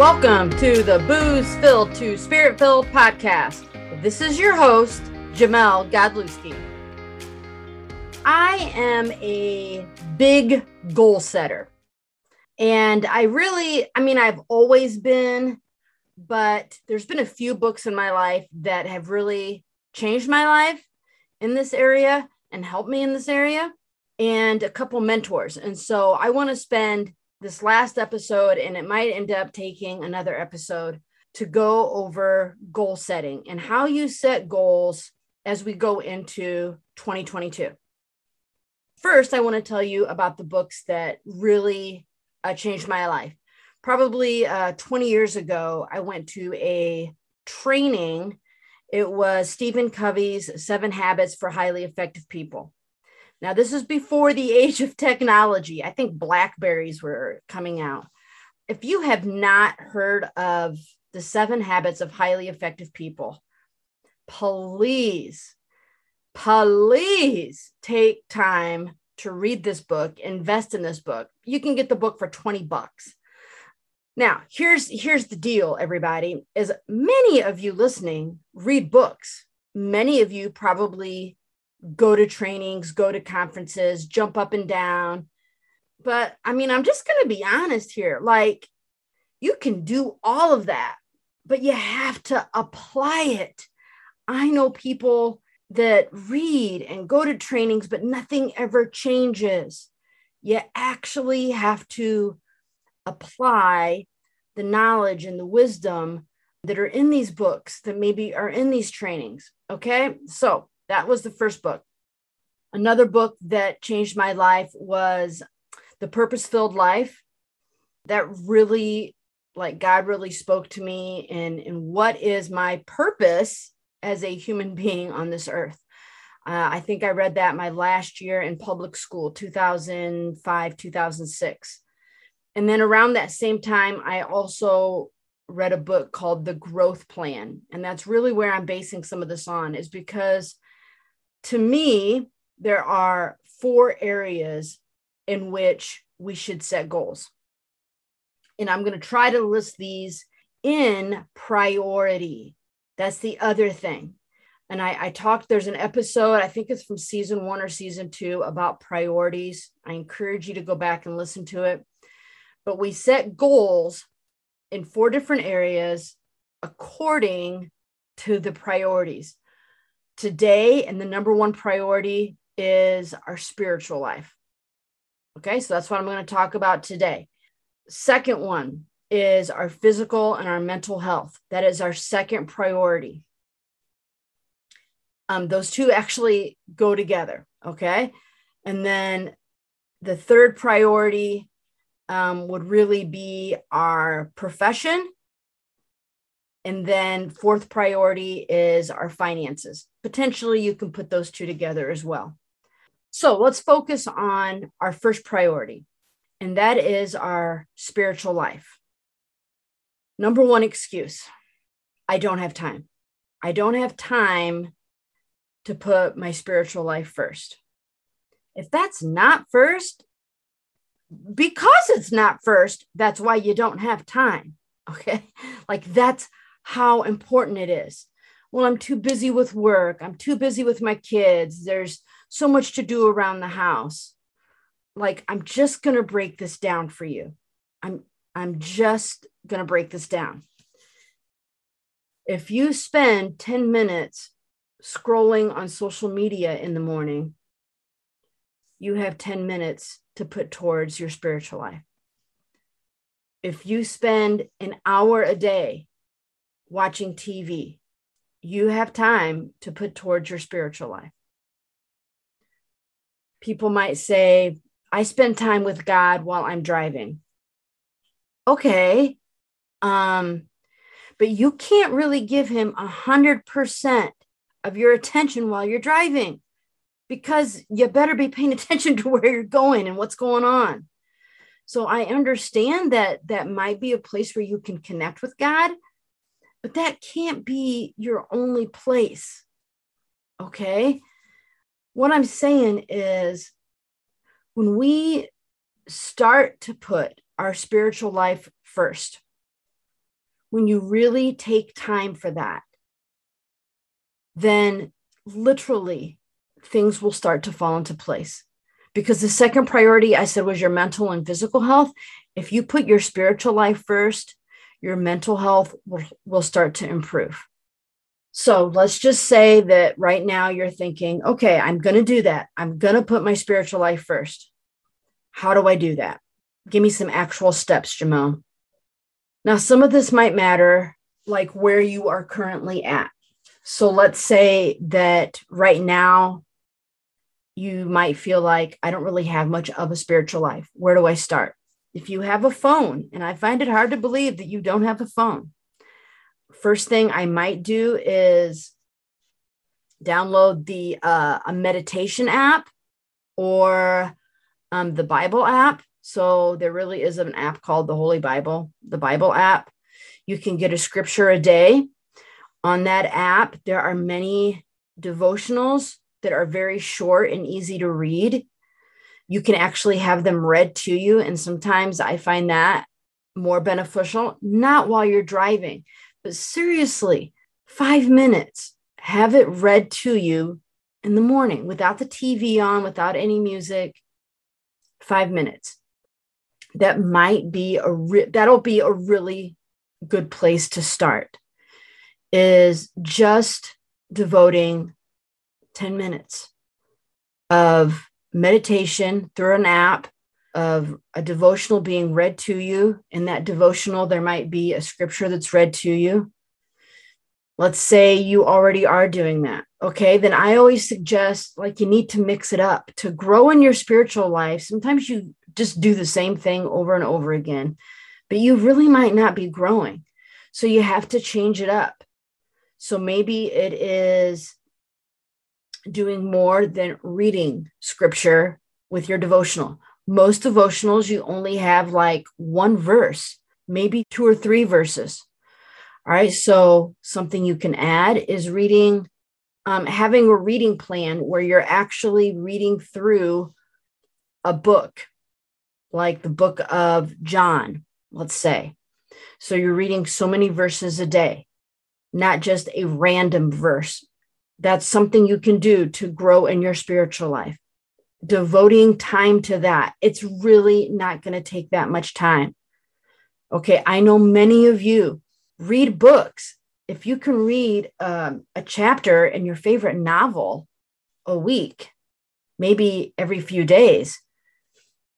Welcome to the Booze Filled to Spirit Filled podcast. This is your host, Jamel Godlewski. I am a big goal setter. And I really, I mean, I've always been, but there's been a few books in my life that have really changed my life in this area and helped me in this area, and a couple mentors. And so I want to spend this last episode, and it might end up taking another episode to go over goal setting and how you set goals as we go into 2022. First, I want to tell you about the books that really uh, changed my life. Probably uh, 20 years ago, I went to a training. It was Stephen Covey's Seven Habits for Highly Effective People. Now, this is before the age of technology. I think Blackberries were coming out. If you have not heard of the seven habits of highly effective people, please, please take time to read this book, invest in this book. You can get the book for 20 bucks. Now, here's here's the deal everybody is many of you listening read books. Many of you probably go to trainings, go to conferences, jump up and down. But I mean, I'm just going to be honest here. Like, you can do all of that, but you have to apply it. I know people that read and go to trainings, but nothing ever changes. You actually have to apply the knowledge and the wisdom that are in these books that maybe are in these trainings. Okay. So, that was the first book. Another book that changed my life was The Purpose Filled Life. That really, like, God really spoke to me and, and what is my purpose as a human being on this earth. Uh, I think I read that my last year in public school, 2005, 2006. And then around that same time, I also read a book called The Growth Plan. And that's really where I'm basing some of this on, is because to me, there are four areas in which we should set goals. And I'm going to try to list these in priority. That's the other thing. And I, I talked, there's an episode, I think it's from season one or season two about priorities. I encourage you to go back and listen to it. But we set goals in four different areas according to the priorities today and the number one priority is our spiritual life. Okay, so that's what I'm going to talk about today. Second one is our physical and our mental health. That is our second priority. Um, those two actually go together. Okay. And then the third priority um, would really be our profession and then fourth priority is our finances. Potentially, you can put those two together as well. So let's focus on our first priority, and that is our spiritual life. Number one excuse I don't have time. I don't have time to put my spiritual life first. If that's not first, because it's not first, that's why you don't have time. Okay. Like that's how important it is. Well, I'm too busy with work. I'm too busy with my kids. There's so much to do around the house. Like I'm just going to break this down for you. I'm I'm just going to break this down. If you spend 10 minutes scrolling on social media in the morning, you have 10 minutes to put towards your spiritual life. If you spend an hour a day watching TV. You have time to put towards your spiritual life. People might say, I spend time with God while I'm driving. Okay. Um, but you can't really give him a hundred percent of your attention while you're driving because you better be paying attention to where you're going and what's going on. So I understand that that might be a place where you can connect with God, but that can't be your only place. Okay. What I'm saying is when we start to put our spiritual life first, when you really take time for that, then literally things will start to fall into place. Because the second priority I said was your mental and physical health. If you put your spiritual life first, your mental health will, will start to improve. So let's just say that right now you're thinking, okay, I'm going to do that. I'm going to put my spiritual life first. How do I do that? Give me some actual steps, Jamel. Now, some of this might matter, like where you are currently at. So let's say that right now you might feel like I don't really have much of a spiritual life. Where do I start? If you have a phone, and I find it hard to believe that you don't have a phone, first thing I might do is download the uh, a meditation app or um, the Bible app. So there really is an app called the Holy Bible, the Bible app. You can get a scripture a day. On that app, there are many devotionals that are very short and easy to read. You can actually have them read to you. And sometimes I find that more beneficial, not while you're driving, but seriously, five minutes, have it read to you in the morning without the TV on, without any music. Five minutes. That might be a re- that'll be a really good place to start. Is just devoting 10 minutes of meditation through an app of a devotional being read to you. In that devotional, there might be a scripture that's read to you. Let's say you already are doing that. Okay, then I always suggest like you need to mix it up to grow in your spiritual life. Sometimes you just do the same thing over and over again, but you really might not be growing. So you have to change it up. So maybe it is doing more than reading scripture with your devotional most devotionals, you only have like one verse, maybe two or three verses. All right. So, something you can add is reading, um, having a reading plan where you're actually reading through a book, like the book of John, let's say. So, you're reading so many verses a day, not just a random verse. That's something you can do to grow in your spiritual life devoting time to that. It's really not going to take that much time. Okay, I know many of you read books. If you can read um, a chapter in your favorite novel a week, maybe every few days,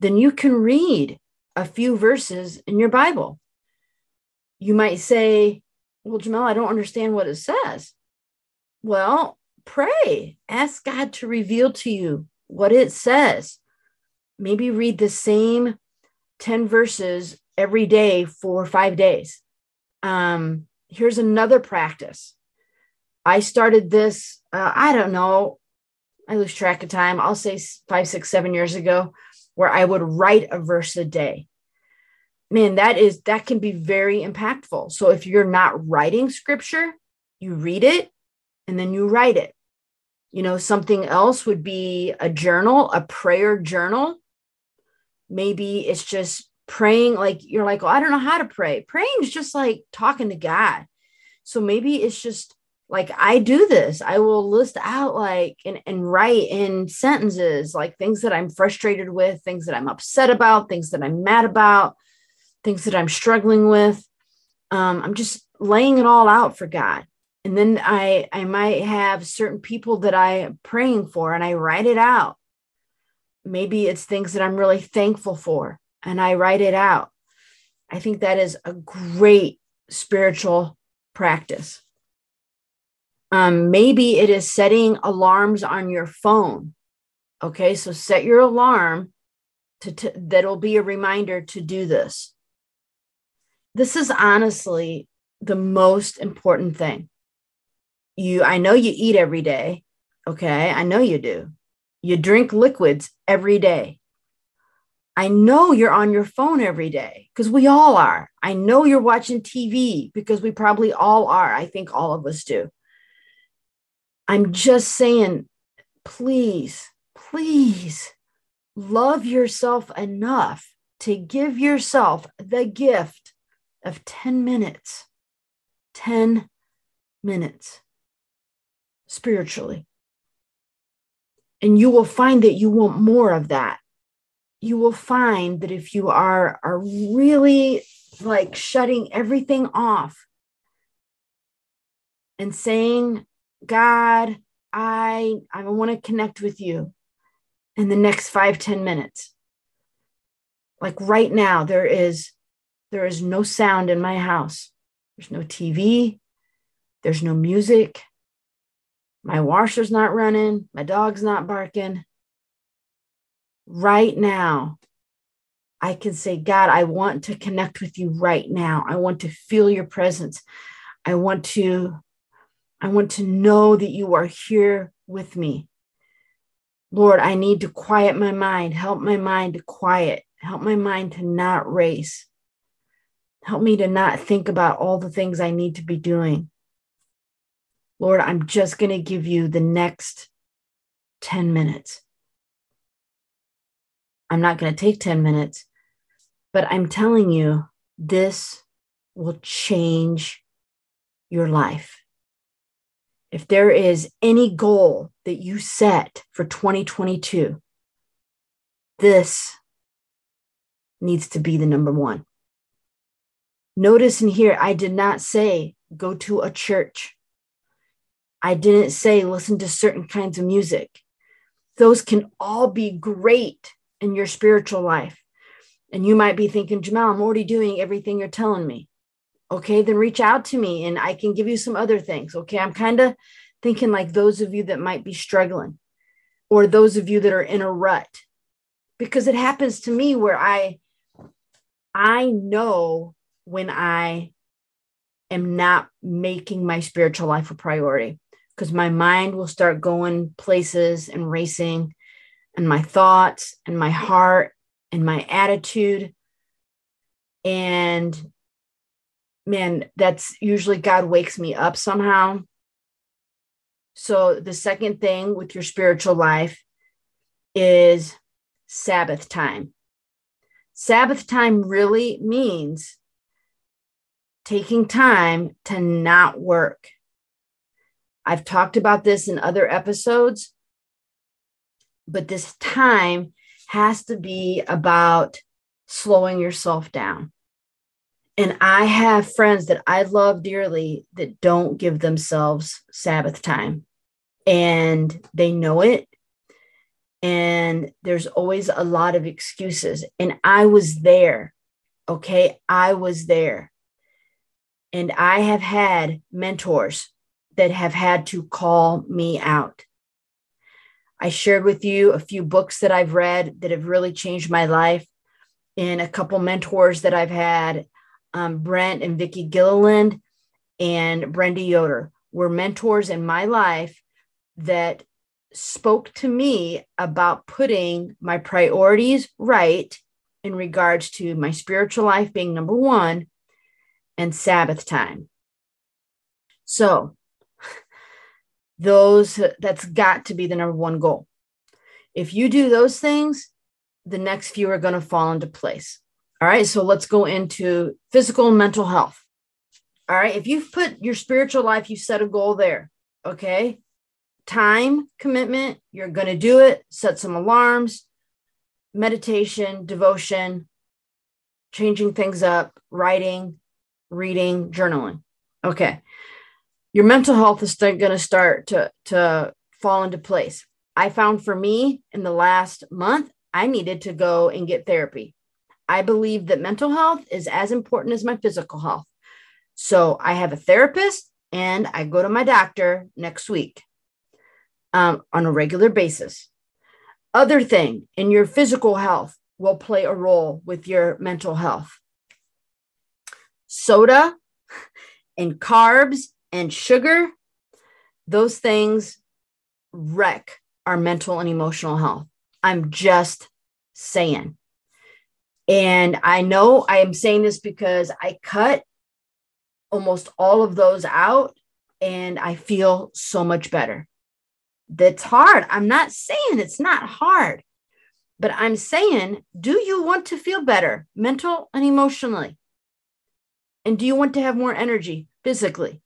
then you can read a few verses in your Bible. You might say, Well, Jamel, I don't understand what it says. Well, pray, ask God to reveal to you what it says. Maybe read the same 10 verses every day for five days. Um, here's another practice. I started this, uh, I don't know, I lose track of time. I'll say five, six, seven years ago, where I would write a verse a day. Man, that is that can be very impactful. So if you're not writing scripture, you read it and then you write it. You know, something else would be a journal, a prayer journal. Maybe it's just praying, like you're like, oh, I don't know how to pray. Praying is just like talking to God. So maybe it's just like I do this. I will list out like and, and write in sentences like things that I'm frustrated with, things that I'm upset about, things that I'm mad about, things that I'm struggling with. Um, I'm just laying it all out for God and then i i might have certain people that i am praying for and i write it out. Maybe it's things that i'm really thankful for and i write it out. I think that is a great spiritual practice. Um, maybe it is setting alarms on your phone. Okay so set your alarm to, to that'll be a reminder to do this. This is honestly the most important thing you i know you eat every day okay? I know you do. You drink liquids every day. I know you're on your phone every day because we all are. I know you're watching tv because we probably all are. I think all of us do. I'm just saying please please love yourself enough to give yourself the gift of 10 minutes. 10 minutes spiritually. And you will find that you want more of that. You will find that if you are, are really like shutting everything off and saying, God, I, I want to connect with you in the next five ten minutes. Like right now, there is there is no sound in my house. There's no TV. There's no music. My washer's not running. My dog's not barking. Right now, I can say, God, I want to connect with you right now. I want to feel your presence. I want to I want to know that you are here with me. Lord, I need to quiet my mind. Help my mind to quiet. Help my mind to not race. Help me to not think about all the things I need to be doing. Lord, I'm just going to give you the next 10 minutes. I'm not going to take 10 minutes, but I'm telling you, this will change your life if there is any goal that you set for 2022, this needs to be the number one. Notice in here, I did not say go to a church. I didn't say listen to certain kinds of music. Those can all be great in your spiritual life. And you might be thinking, Jamel, I'm already doing everything you're telling me okay then reach out to me and i can give you some other things okay i'm kind of thinking like those of you that might be struggling or those of you that are in a rut because it happens to me where i i know when i am not making my spiritual life a priority because my mind will start going places and racing and my thoughts and my heart and my attitude and man, that's usually God wakes me up somehow. So the second thing with your spiritual life is Sabbath time. Sabbath time really means taking time to not work. I've talked about this in other episodes, but this time has to be about slowing yourself down. And I have friends that I love dearly that don't give themselves Sabbath time and they know it. And there's always a lot of excuses. And I was there. Okay. I was there. And I have had mentors that have had to call me out. I shared with you a few books that I've read that have really changed my life and a couple mentors that I've had um, Brent and Vicki Gilliland and Brenda Yoder were mentors in my life that spoke to me about putting my priorities right in regards to my spiritual life being number one and Sabbath time. So, those that's got to be the number one goal. If you do those things, the next few are going to fall into place. All right, so let's go into physical and mental health. All right, if you've put your spiritual life, you set a goal there. Okay, time commitment, you're going to do it, set some alarms, meditation, devotion, changing things up, writing, reading, journaling. Okay, your mental health is going to start to, to fall into place. I found for me in the last month, I needed to go and get therapy. I believe that mental health is as important as my physical health. So I have a therapist and I go to my doctor next week um, on a regular basis. Other thing in your physical health will play a role with your mental health. Soda and carbs and sugar, those things wreck our mental and emotional health. I'm just saying. And I know I am saying this because I cut almost all of those out and I feel so much better. That's hard. I'm not saying it's not hard, but I'm saying, do you want to feel better, mental and emotionally? And do you want to have more energy physically?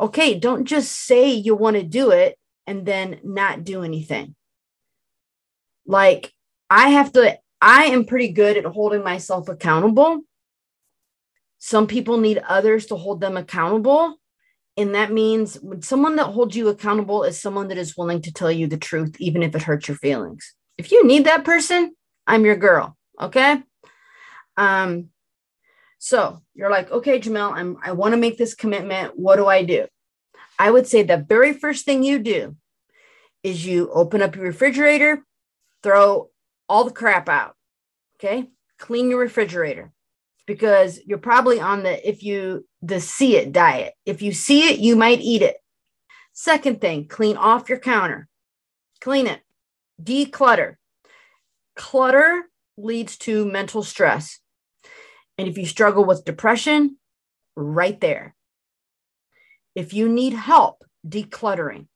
Okay, don't just say you want to do it and then not do anything. Like, I have to, I am pretty good at holding myself accountable. Some people need others to hold them accountable. And that means someone that holds you accountable is someone that is willing to tell you the truth, even if it hurts your feelings. If you need that person, I'm your girl. Okay. Um, so you're like, okay, Jamel, I'm I want to make this commitment. What do I do? I would say the very first thing you do is you open up your refrigerator, throw all the crap out. Okay. Clean your refrigerator because you're probably on the if you the see it diet. If you see it, you might eat it. Second thing, clean off your counter. Clean it. Declutter. Clutter leads to mental stress. And if you struggle with depression, right there. If you need help decluttering,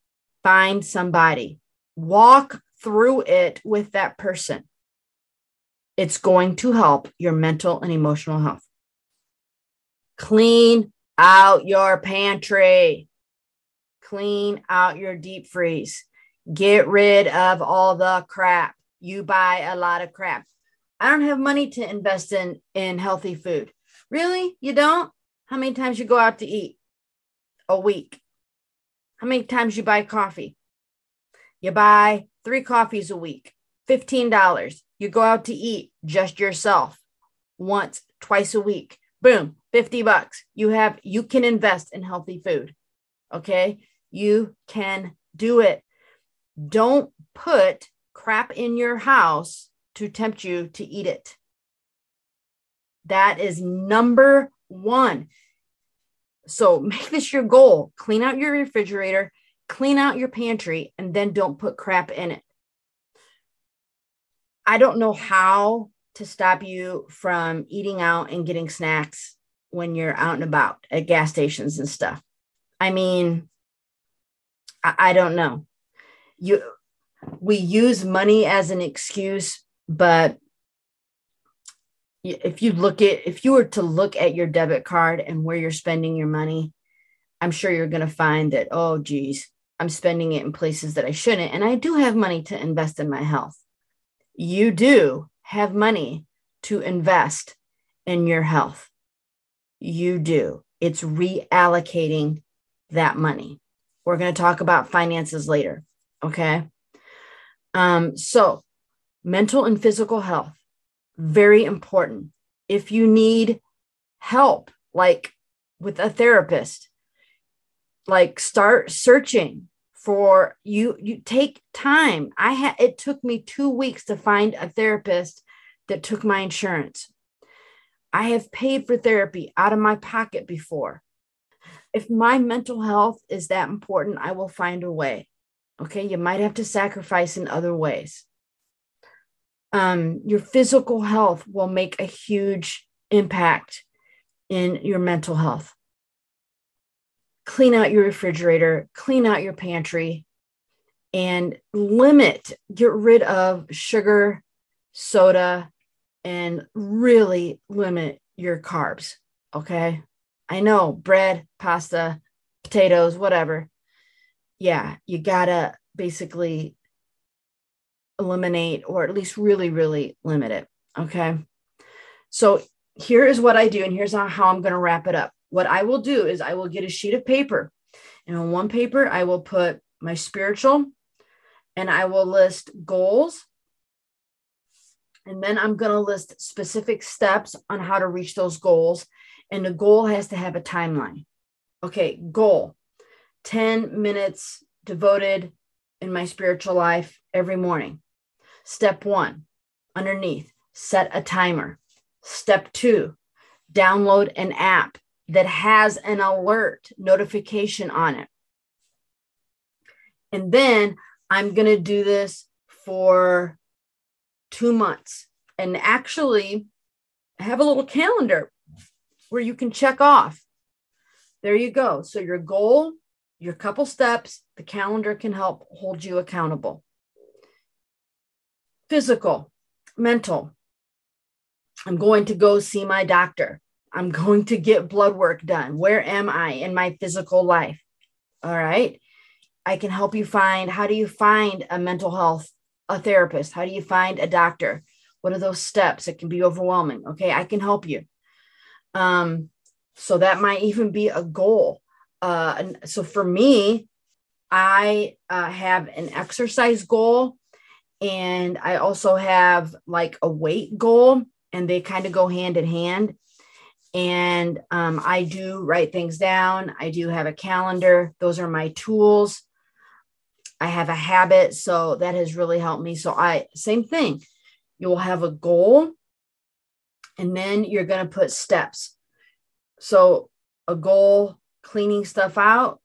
find somebody, walk through it with that person. It's going to help your mental and emotional health. Clean out your pantry, clean out your deep freeze, get rid of all the crap. You buy a lot of crap. I don't have money to invest in in healthy food. Really? You don't? How many times you go out to eat a week? How many times you buy coffee? You buy three coffees a week, $15. You go out to eat just yourself once, twice a week. Boom, 50 bucks. You have you can invest in healthy food. Okay? You can do it. Don't put crap in your house to tempt you to eat it. That is number one. So make this your goal. Clean out your refrigerator, clean out your pantry, and then don't put crap in it. I don't know how to stop you from eating out and getting snacks when you're out and about at gas stations and stuff. I mean, I, I don't know. You we use money as an excuse but if you look at if you were to look at your debit card and where you're spending your money i'm sure you're going to find that oh geez i'm spending it in places that i shouldn't and i do have money to invest in my health. You do have money to invest in your health. You do. It's reallocating that money. We're going to talk about finances later okay? Um so mental and physical health, very important. If you need help, like with a therapist, like start searching for you you take time. I had it took me 2 weeks to find a therapist that took my insurance. I have paid for therapy out of my pocket before. If my mental health is that important i will find a way. Okay? You might have to sacrifice in other ways um, your physical health will make a huge impact in your mental health. Clean out your refrigerator, clean out your pantry, and limit, get rid of sugar, soda, and really limit your carbs. Okay. I know bread, pasta, potatoes, whatever. Yeah, you gotta basically eliminate or at least really, really limit it. Okay. So here is what I do, and here's how, I'm going to wrap it up. What I will do is I will get a sheet of paper, and on one paper, I will put my spiritual and I will list goals. And then I'm going to list specific steps on how to reach those goals. And the goal has to have a timeline. Okay, goal 10 minutes devoted in my spiritual life every morning. Step one, underneath, set a timer. Step two, download an app that has an alert notification on it. And then I'm going to do this for two months and actually have a little calendar where you can check off. There you go. So, your goal, your couple steps, the calendar can help hold you accountable physical, mental. I'm going to go see my doctor. I'm going to get blood work done. Where am I in my physical life? All right. I can help you find how do you find a mental health a therapist? How do you find a doctor? What are those steps? It can be overwhelming. Okay, I can help you. Um, so that might even be a goal. Uh, so for me, I uh, have an exercise goal and I also have like a weight goal, and they kind of go hand in hand. And um, I do write things down. I do have a calendar. Those are my tools. I have a habit. So that has really helped me. So I, same thing, you will have a goal and then you're going to put steps. So a goal, cleaning stuff out,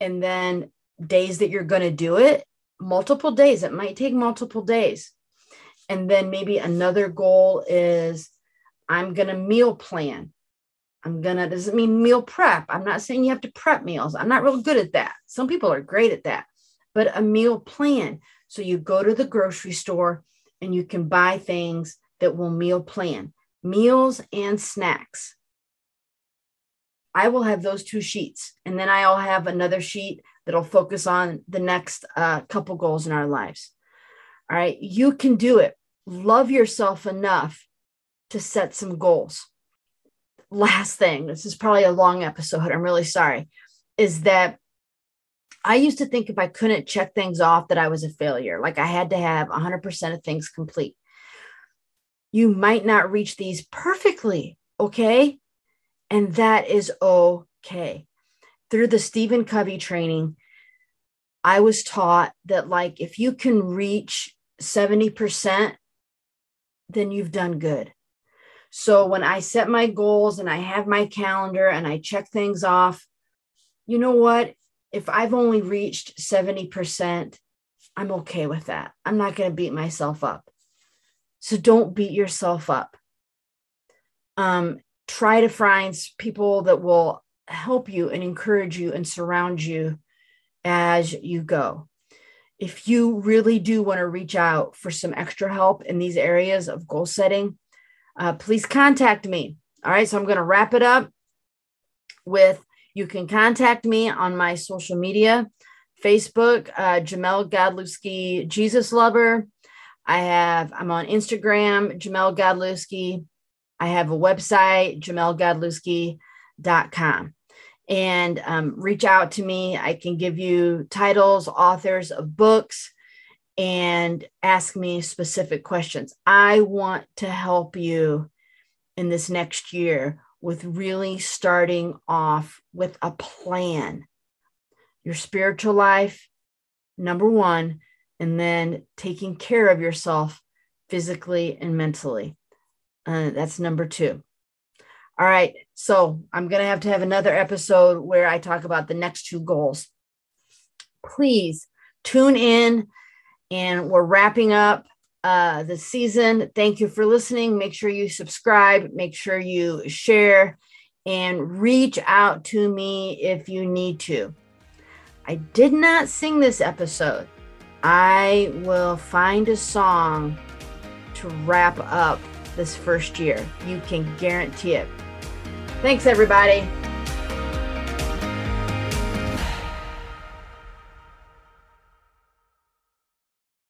and then days that you're going to do it, multiple days. It might take multiple days. And then maybe another goal is I'm going to meal plan. I'm going to, doesn't mean meal prep? I'm not saying you have to prep meals. I'm not real good at that. Some people are great at that but a meal plan. So you go to the grocery store and you can buy things that will meal plan, meals and snacks. I will have those two sheets. And then I'll have another sheet that'll focus on the next uh, couple goals in our lives. All right. You can do it. Love yourself enough to set some goals. Last thing, this is probably a long episode. I'm really sorry, is that I used to think if I couldn't check things off that I was a failure, like I had to have 100% of things complete. You might not reach these perfectly, okay? And that is okay. Through the Stephen Covey training, I was taught that like if you can reach 70%, then you've done good. So when I set my goals and I have my calendar and I check things off, you know what? if I've only reached 70%, I'm okay with that. I'm not going to beat myself up. So don't beat yourself up. Um, try to find people that will help you and encourage you and surround you as you go. If you really do want to reach out for some extra help in these areas of goal setting, uh, please contact me. All right, so I'm going to wrap it up with you can contact me on my social media Facebook, uh, Jamel Godlewski, Jesus Lover. I have, I'm on Instagram, Jamel Godlewski. I have a website, jamelgodlewski.com. And um, reach out to me. I can give you titles, authors of books, and ask me specific questions. I want to help you in this next year with really starting off with a plan. Your spiritual life, number one, and then taking care of yourself physically and mentally. Uh, that's number two. All right. So I'm going to have to have another episode where I talk about the next two goals. Please tune in, and we're wrapping up uh, the season. Thank you for listening. Make sure you subscribe, make sure you share, and reach out to me if you need to. I did not sing this episode. I will find a song to wrap up this first year. You can guarantee it. Thanks, everybody.